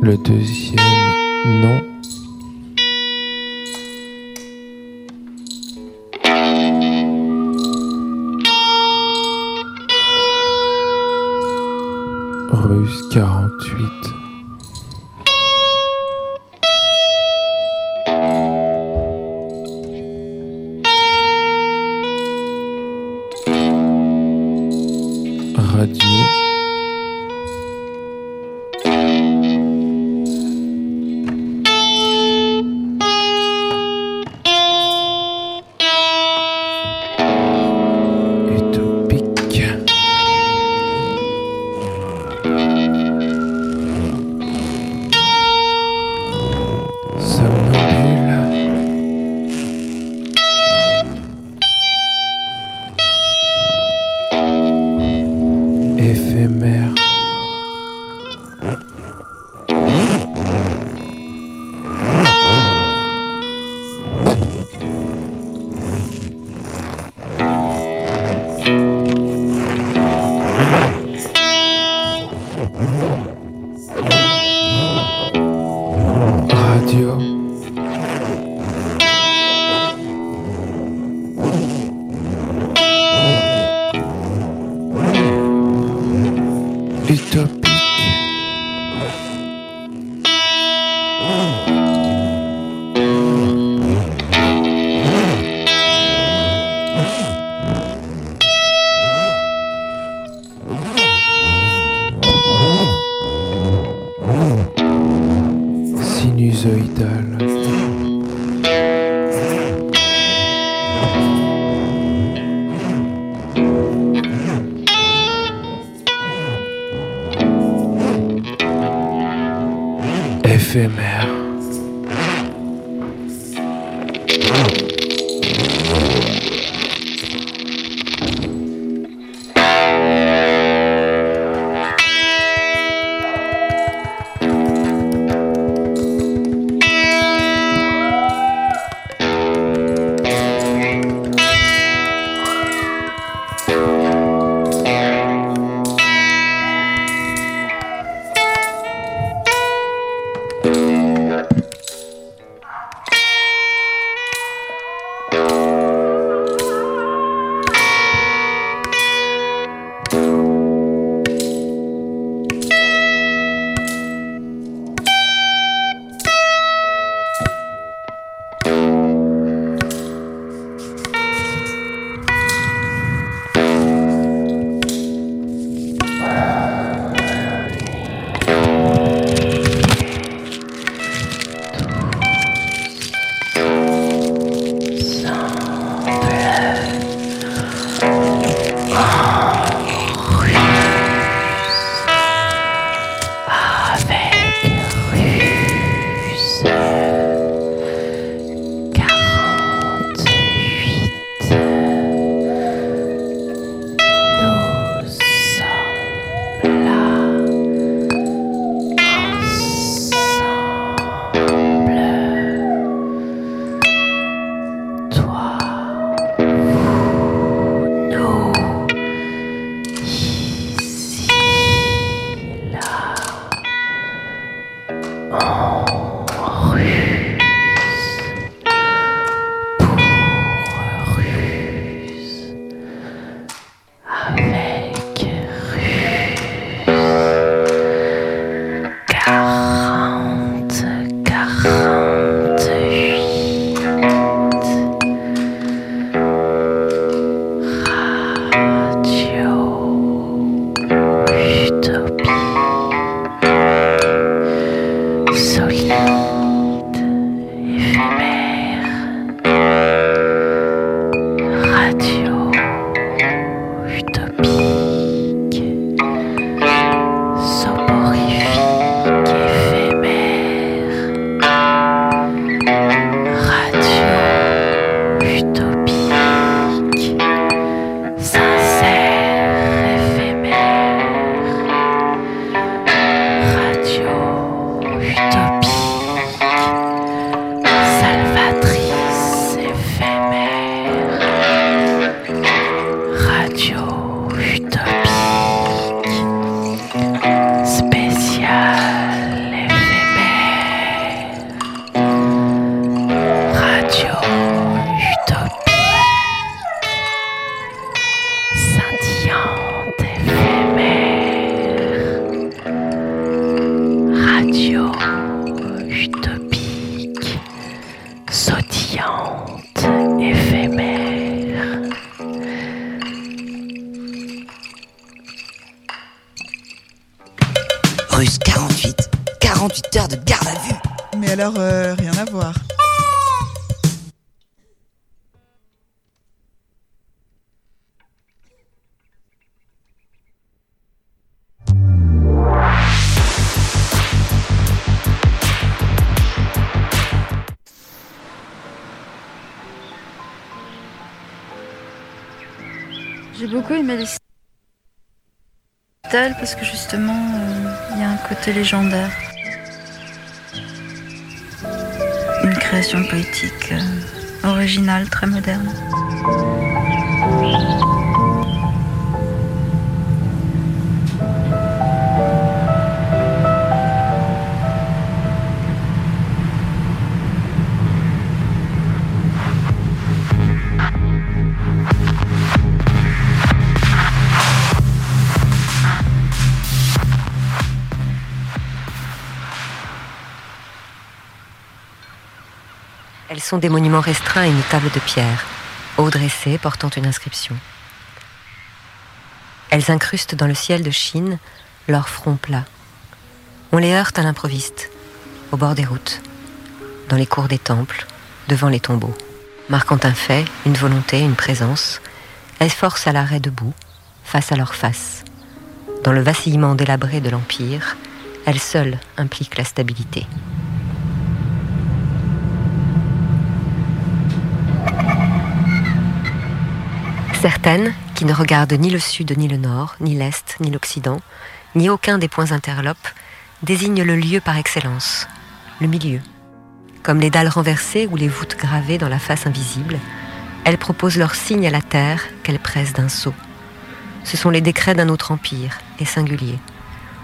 Le deuxième, non. Beaucoup aimé les parce que justement, euh, il y a un côté légendaire. Une création poétique euh, originale, très moderne. Elles sont des monuments restreints à une table de pierre, haut dressée, portant une inscription. Elles incrustent dans le ciel de Chine leur front plat. On les heurte à l'improviste, au bord des routes, dans les cours des temples, devant les tombeaux. Marquant un fait, une volonté, une présence, elles forcent à l'arrêt debout, face à leur face. Dans le vacillement délabré de l'Empire, elles seules impliquent la stabilité. Certaines, qui ne regardent ni le sud ni le nord, ni l'est ni l'occident, ni aucun des points interlopes, désignent le lieu par excellence, le milieu. Comme les dalles renversées ou les voûtes gravées dans la face invisible, elles proposent leur signe à la terre qu'elles pressent d'un sceau. Ce sont les décrets d'un autre empire, et singuliers.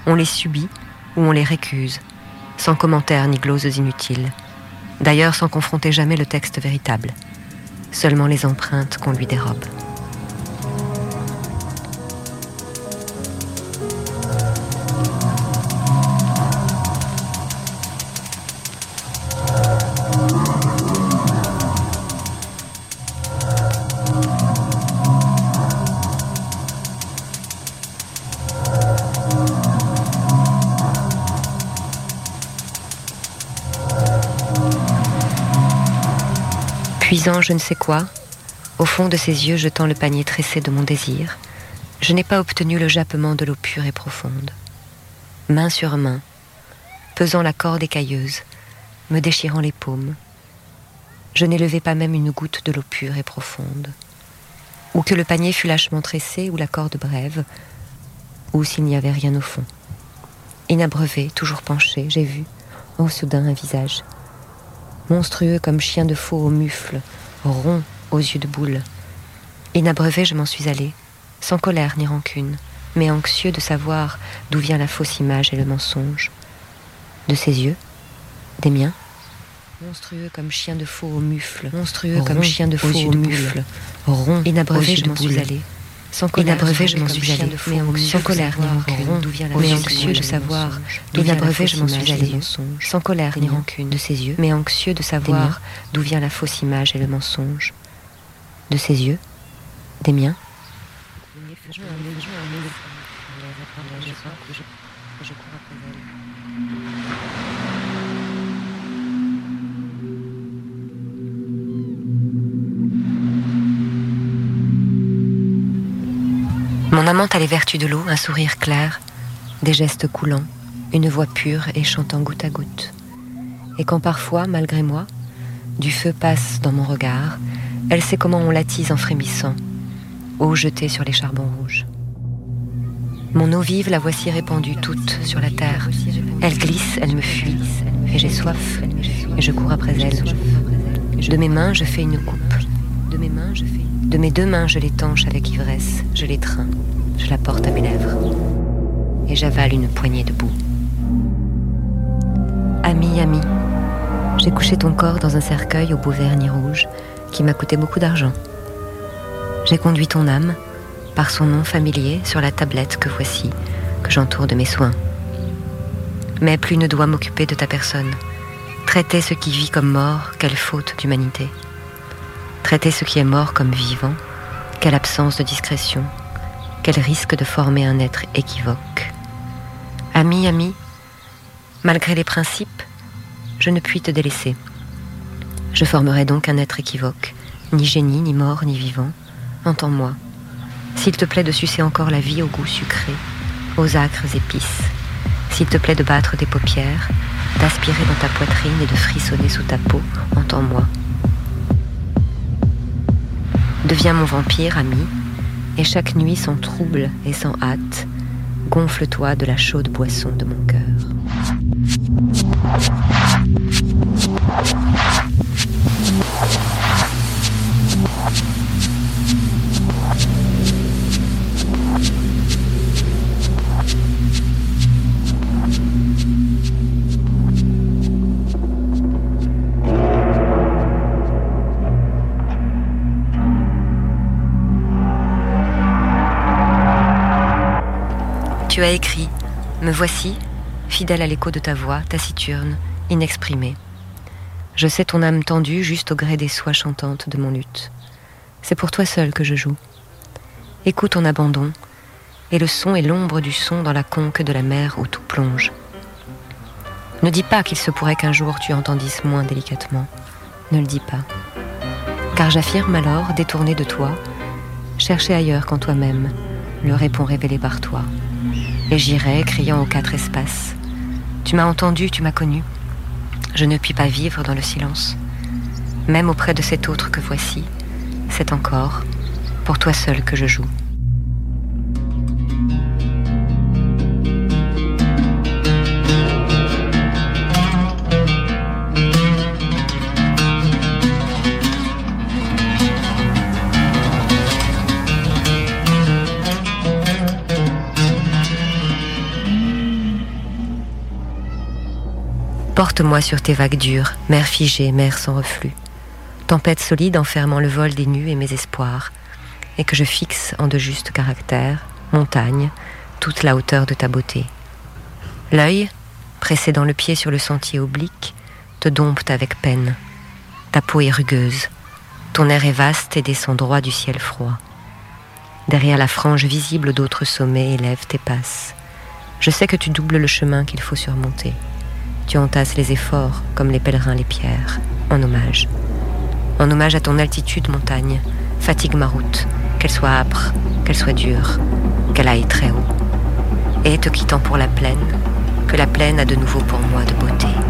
On les subit ou on les récuse, sans commentaires ni gloses inutiles. D'ailleurs sans confronter jamais le texte véritable, seulement les empreintes qu'on lui dérobe. Je ne sais quoi, au fond de ses yeux jetant le panier tressé de mon désir, je n'ai pas obtenu le jappement de l'eau pure et profonde. Main sur main, pesant la corde écailleuse, me déchirant les paumes, je levé pas même une goutte de l'eau pure et profonde. Ou que le panier fût lâchement tressé, ou la corde brève, ou s'il n'y avait rien au fond. Inabreuvé, toujours penché, j'ai vu, oh soudain, un visage monstrueux comme chien de faux aux mufles, rond aux yeux de boule. Inabreuvé, je m'en suis allé, sans colère ni rancune, mais anxieux de savoir d'où vient la fausse image et le mensonge. De ses yeux, des miens, monstrueux comme chien de faux aux mufles, monstrueux comme chien de faux aux, mufles, rond, inabreuvé, je m'en suis allé, sans colère, inabreuvé, je m'en suis allé, mais anxieux sans colère ni rancune, d'où vient la mais anxieux de savoir, inabreuvé, je m'en suis allé, sans colère ni rancune. de ses yeux, mais anxieux de savoir d'où vient la fausse image et le mensonge. De ses yeux, des miens. Mon amante a les vertus de l'eau, un sourire clair, des gestes coulants, une voix pure et chantant goutte à goutte. Et quand parfois, malgré moi, du feu passe dans mon regard, elle sait comment on l'attise en frémissant, eau jetée sur les charbons rouges. Mon eau vive, la voici répandue toute sur la terre. Elle glisse, elle me fuit, et j'ai soif, et je cours après elle. De mes mains, je fais une coupe. De mes mains, je fais de mes deux mains, je l'étanche avec ivresse, je l'étreins, je la porte à mes lèvres, et j'avale une poignée de boue. Ami, ami, j'ai couché ton corps dans un cercueil au beau vernis rouge qui m'a coûté beaucoup d'argent. J'ai conduit ton âme, par son nom familier, sur la tablette que voici, que j'entoure de mes soins. Mais plus ne doit m'occuper de ta personne. Traiter ce qui vit comme mort, quelle faute d'humanité. Traiter ce qui est mort comme vivant, quelle absence de discrétion, quel risque de former un être équivoque. Ami, ami, Malgré les principes, je ne puis te délaisser. Je formerai donc un être équivoque, ni génie, ni mort, ni vivant. Entends-moi. S'il te plaît de sucer encore la vie au goût sucré, aux âcres épices, s'il te plaît de battre des paupières, d'aspirer dans ta poitrine et de frissonner sous ta peau, entends-moi. Deviens mon vampire, ami, et chaque nuit sans trouble et sans hâte, gonfle-toi de la chaude boisson de mon cœur. Tu as écrit Me voici, fidèle à l'écho de ta voix, taciturne, inexprimée. Je sais ton âme tendue juste au gré des soies chantantes de mon lutte. C'est pour toi seul que je joue. Écoute ton abandon, et le son est l'ombre du son dans la conque de la mer où tout plonge. Ne dis pas qu'il se pourrait qu'un jour tu entendisses moins délicatement. Ne le dis pas. Car j'affirme alors, détourné de toi, chercher ailleurs qu'en toi-même, le répond révélé par toi et j'irai criant aux quatre espaces. Tu m'as entendu, tu m'as connu. Je ne puis pas vivre dans le silence. Même auprès de cet autre que voici, c'est encore pour toi seul que je joue. Sur tes vagues dures, mer figée, mer sans reflux. Tempête solide enfermant le vol des nus et mes espoirs, et que je fixe en de justes caractères, montagne, toute la hauteur de ta beauté. L'œil, précédant le pied sur le sentier oblique, te dompte avec peine. Ta peau est rugueuse, ton air est vaste et descend droit du ciel froid. Derrière la frange visible d'autres sommets élève tes passes. Je sais que tu doubles le chemin qu'il faut surmonter. Tu entasses les efforts comme les pèlerins les pierres, en hommage. En hommage à ton altitude, montagne, fatigue ma route, qu'elle soit âpre, qu'elle soit dure, qu'elle aille très haut. Et te quittant pour la plaine, que la plaine a de nouveau pour moi de beauté.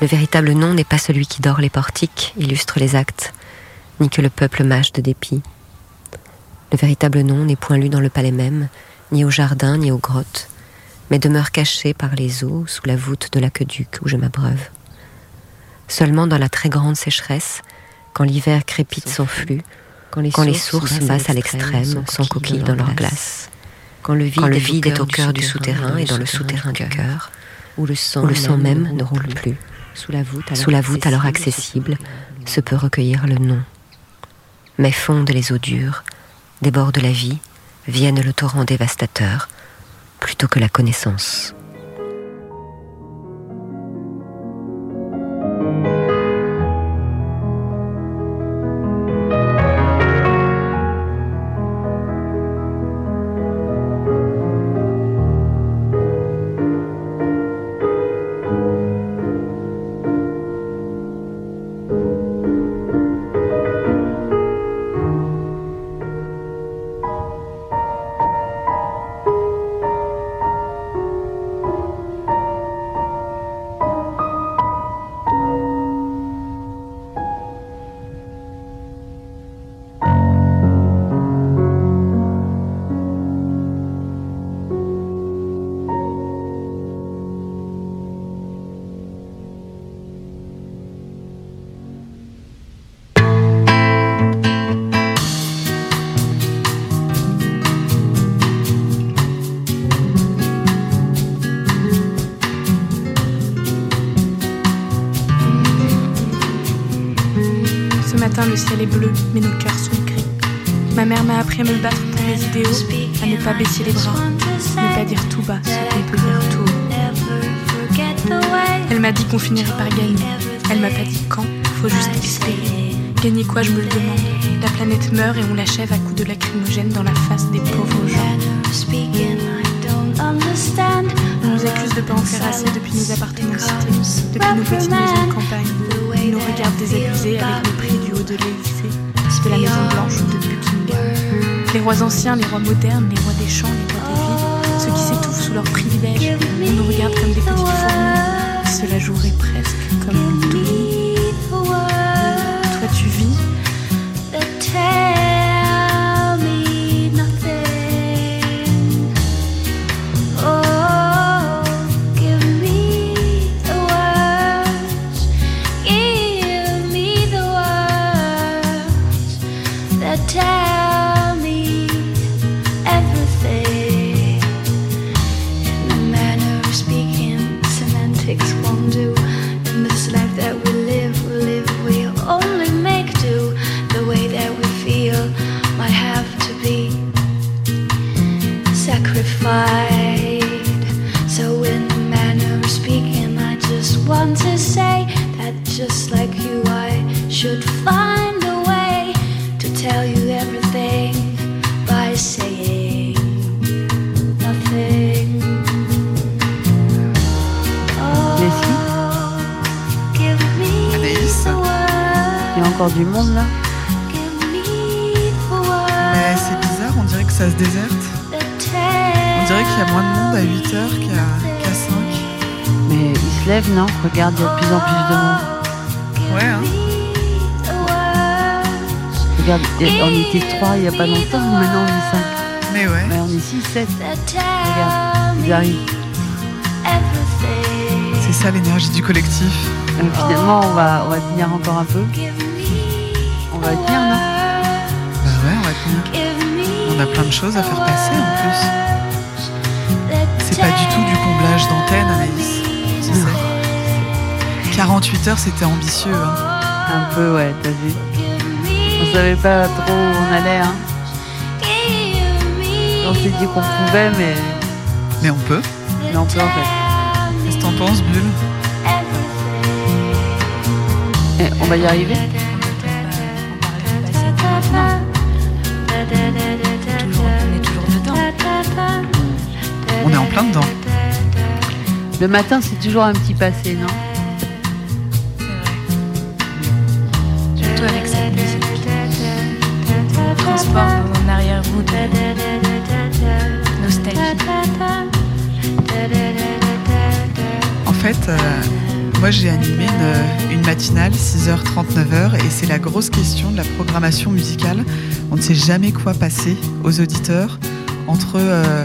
Le véritable nom n'est pas celui qui dort les portiques, illustre les actes, ni que le peuple mâche de dépit. Le véritable nom n'est point lu dans le palais même, ni au jardin, ni aux grottes, mais demeure caché par les eaux sous la voûte de l'aqueduc où je m'abreuve. Seulement dans la très grande sécheresse, quand l'hiver crépite sans flux, quand les, sources bassent à l'extrême, sans coquilles dans leur glace, quand le vide, est au cœur du souterrain et dans le souterrain du cœur, où le sang, même ne roule plus. Sous la voûte, alors accessible, se peut recueillir le nom. Mais fondent les eaux dures, déborde la vie, viennent le torrent dévastateur, plutôt que la connaissance. Bleu, mais nos cœurs sont gris. Ma mère m'a appris à me battre pour mes idéaux, à ne pas baisser les bras, ne pas dire tout bas ce qu'on peut dire tout haut. Elle m'a dit qu'on finirait par gagner. Elle m'a pas dit quand, faut juste espérer. Gagner quoi, je me le demande. La planète meurt et on l'achève à coups de lacrymogène dans la face des pauvres gens. On nous accuse de pas en faire assez depuis nos appartements cités, depuis nos petites maisons de campagne. Ils nous regardent désabusés avec le prix du haut de l'Élysée, de la Maison Blanche ou de Buckingham. Les rois anciens, les rois modernes, les rois des champs, les rois des villes, ceux qui s'étouffent sous leurs privilèges, on nous regarde comme des petites fourmis. Cela jouerait presque comme tout. Toi, déserte. On dirait qu'il y a moins de monde à 8h qu'à qu'à 5. Mais ils se lèvent, non? Regarde, il y a de plus en plus de monde. Ouais, hein. Regarde, on était 3 il n'y a pas longtemps, maintenant on est 5. Mais ouais. Mais on est 6, 7. Regarde, ils arrivent. C'est ça l'énergie du collectif. Euh, finalement, on va, on va tenir encore un peu. On va tenir, non? Bah ouais, on va tenir. On a plein de choses à faire passer en plus. C'est pas du tout du comblage d'antenne, Anaïs. Tu sais. 48 heures, c'était ambitieux. hein. Un peu, ouais, t'as vu. On savait pas trop où on allait, hein. On s'est dit qu'on pouvait, mais. Mais on peut. Mais on peut en fait. Qu'est-ce que t'en penses, Bulle Eh, on va y arriver On est en plein dedans. Le matin, c'est toujours un petit passé, non? Surtout avec cette musique. On transporte dans un arrière-goût de nostalgie. En fait, euh, moi j'ai animé une, une matinale 6h-39h et c'est la grosse question de la programmation musicale. On ne sait jamais quoi passer aux auditeurs entre euh,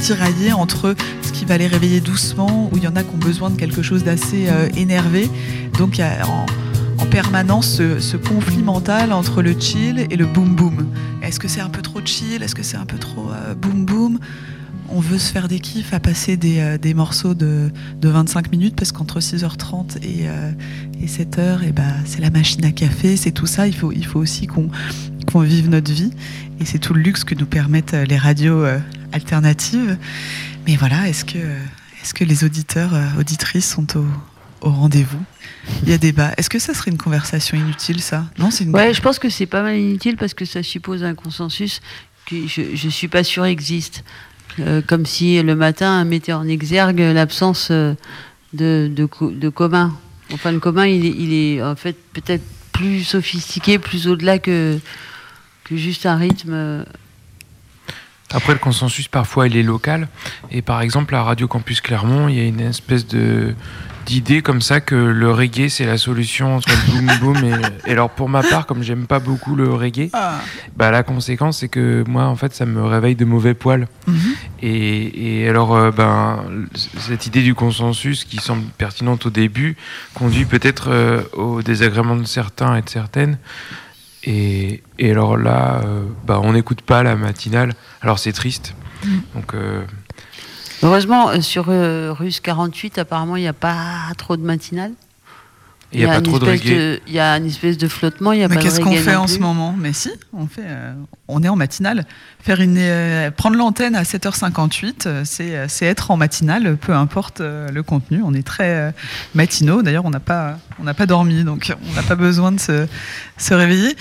tirailler entre ce qui va les réveiller doucement ou il y en a qui ont besoin de quelque chose d'assez euh, énervé. Donc il y a en, en permanence ce, conflit mental entre le chill et le boom boom. Est-ce que c'est un peu trop chill? Est-ce que c'est un peu trop euh, boom boom on veut se faire des kiffs à passer des, euh, des morceaux de, de 25 minutes parce qu'entre 6h30 et, euh, et 7h, et bah, c'est la machine à café, c'est tout ça. Il faut, il faut aussi qu'on qu'on vive notre vie et c'est tout le luxe que nous permettent les radios alternatives. Mais voilà, est-ce que, est-ce que les auditeurs, euh, auditrices sont au, rendez-vous? Il y a débat. Est-ce que ça serait une conversation inutile, ça? Non, c'est une. Je pense que c'est pas mal inutile parce que ça suppose un consensus que je, je suis pas sûr existe. Euh, comme si le matin mettait en exergue l'absence euh, de, de, co- de commun. Enfin, le commun, il est, il est en fait peut-être plus sophistiqué, plus au-delà que, que juste un rythme. Après, le consensus, parfois, il est local. Et par exemple, à Radio Campus Clermont, il y a une espèce de d'idée comme ça que le reggae, c'est la solution entre le boom boom. Et, et alors, pour ma part, comme j'aime pas beaucoup le reggae, Ah. bah, la conséquence, c'est que moi, en fait, ça me réveille de mauvais poils. Mhm. Et, et alors, euh, ben, cette idée du consensus qui semble pertinente au début conduit peut-être euh, au désagrément de certains et de certaines. Et, et alors là, euh, bah, on n'écoute pas la matinale. Alors c'est triste. Donc, euh, Heureusement, euh, sur euh, Russe 48, apparemment, il n'y a pas trop de matinale. Il n'y a, pas trop de reggae. Il y a une espèce de flottement, il n'y a mais pas de qu'est-ce qu'on fait en plus. ce moment? Mais si, on fait. euh, on est en matinale. Faire une, euh, prendre l'antenne à 7h58, euh, c'est, c'est être en matinale, peu importe euh, le contenu. On est très euh, matinaux. D'ailleurs, on n'a pas, on n'a pas dormi, donc on n'a pas besoin de se, se réveiller.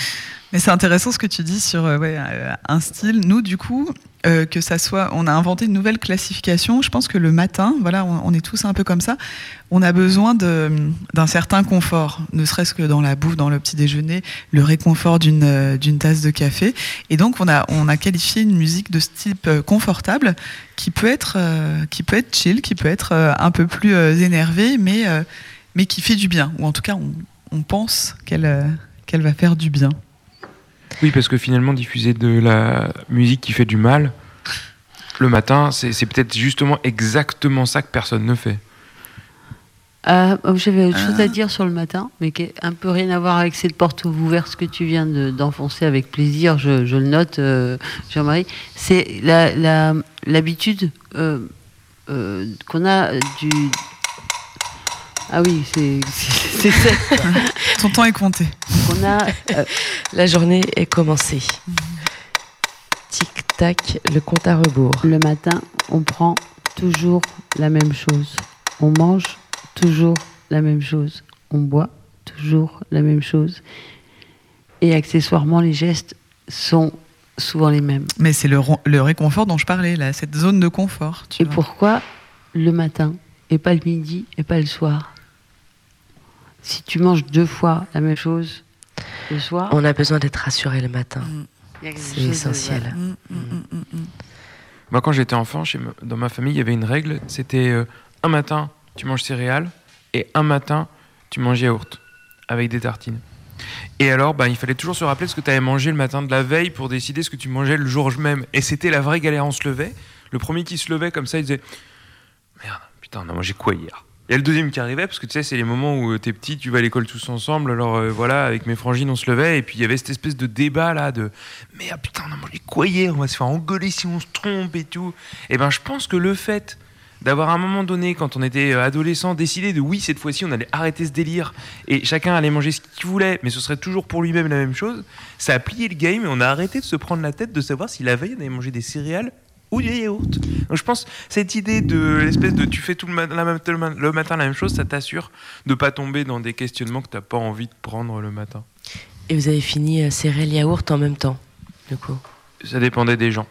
Mais c'est intéressant ce que tu dis sur euh, euh, un style. Nous, du coup, euh, que ça soit, on a inventé une nouvelle classification. Je pense que le matin, voilà, on, est tous un peu comme ça. On a besoin d'un certain confort, ne serait-ce que dans la bouffe, dans le petit déjeuner, le réconfort d'une, tasse de café. Et donc, on a, qualifié une musique de ce type confortable qui peut être, qui peut être chill, qui peut être un peu plus énervée, mais, qui fait du bien. Ou en tout cas, on, pense qu'elle va faire du bien. Oui, parce que finalement, diffuser de la musique qui fait du mal le matin, c'est c'est peut-être justement exactement ça que personne ne fait. Ah, oh, J'avais autre chose Ah. à dire sur le matin, mais qui est un peu rien à voir avec cette porte ouverte que tu viens de- d'enfoncer avec plaisir, je, je le note, euh, Jean-Marie. C'est la- la- l'habitude euh, euh, qu'on a du. Ah oui, c'est ça. Ton temps est compté. a. euh, La journée est commencée. Tic-tac, le compte à rebours. le matin, on prend toujours la même chose. On mange toujours la même chose. On boit toujours la même chose. Et accessoirement, les gestes sont souvent les mêmes. Mais c'est le, réconfort dont je parlais, là, cette zone de confort. Tu Et vois. pourquoi le matin et pas le midi et pas le soir? Si tu manges deux fois la même chose le soir, On a besoin d'être rassuré le matin. quelque C'est essentiel. Mm, mm, mm, mm, mm. Moi, quand j'étais enfant, chez me- dans ma famille, il y avait une règle c'était euh, un matin, tu manges céréales, et un matin, tu manges yaourt avec des tartines. Et alors, bah, il fallait toujours se rappeler ce que tu avais mangé le matin de la veille pour décider ce que tu mangeais le jour même. Et c'était la vraie galère. On se levait. Le premier qui se levait comme ça, il disait Merde, putain, on a mangé quoi hier? Il y a le deuxième qui arrivait, parce que tu sais, c'est les moments où euh, t'es petit, tu vas à l'école tous ensemble. Alors euh, voilà, avec mes frangines, on se levait. Et puis il y avait cette espèce de débat là de Merde, putain, on a mangé quoi hier? On va se faire engueuler si on se trompe et tout. Et ben, je pense que le fait d'avoir à un moment donné, quand on était euh, adolescent, décidé de oui, cette fois-ci, on allait arrêter ce délire et chacun allait manger ce qu'il voulait, mais ce serait toujours pour lui-même la même chose, ça a plié le game et on a arrêté de se prendre la tête de savoir si la veille on manger des céréales ou des yaourts. Donc je pense cette idée de l'espèce de tu fais tout le, la le matin la même chose, ça t'assure de pas tomber dans des questionnements que t'as pas envie de prendre le matin. Et vous avez fini euh, céréales yaourt en même temps, du coup? Ça dépendait des gens.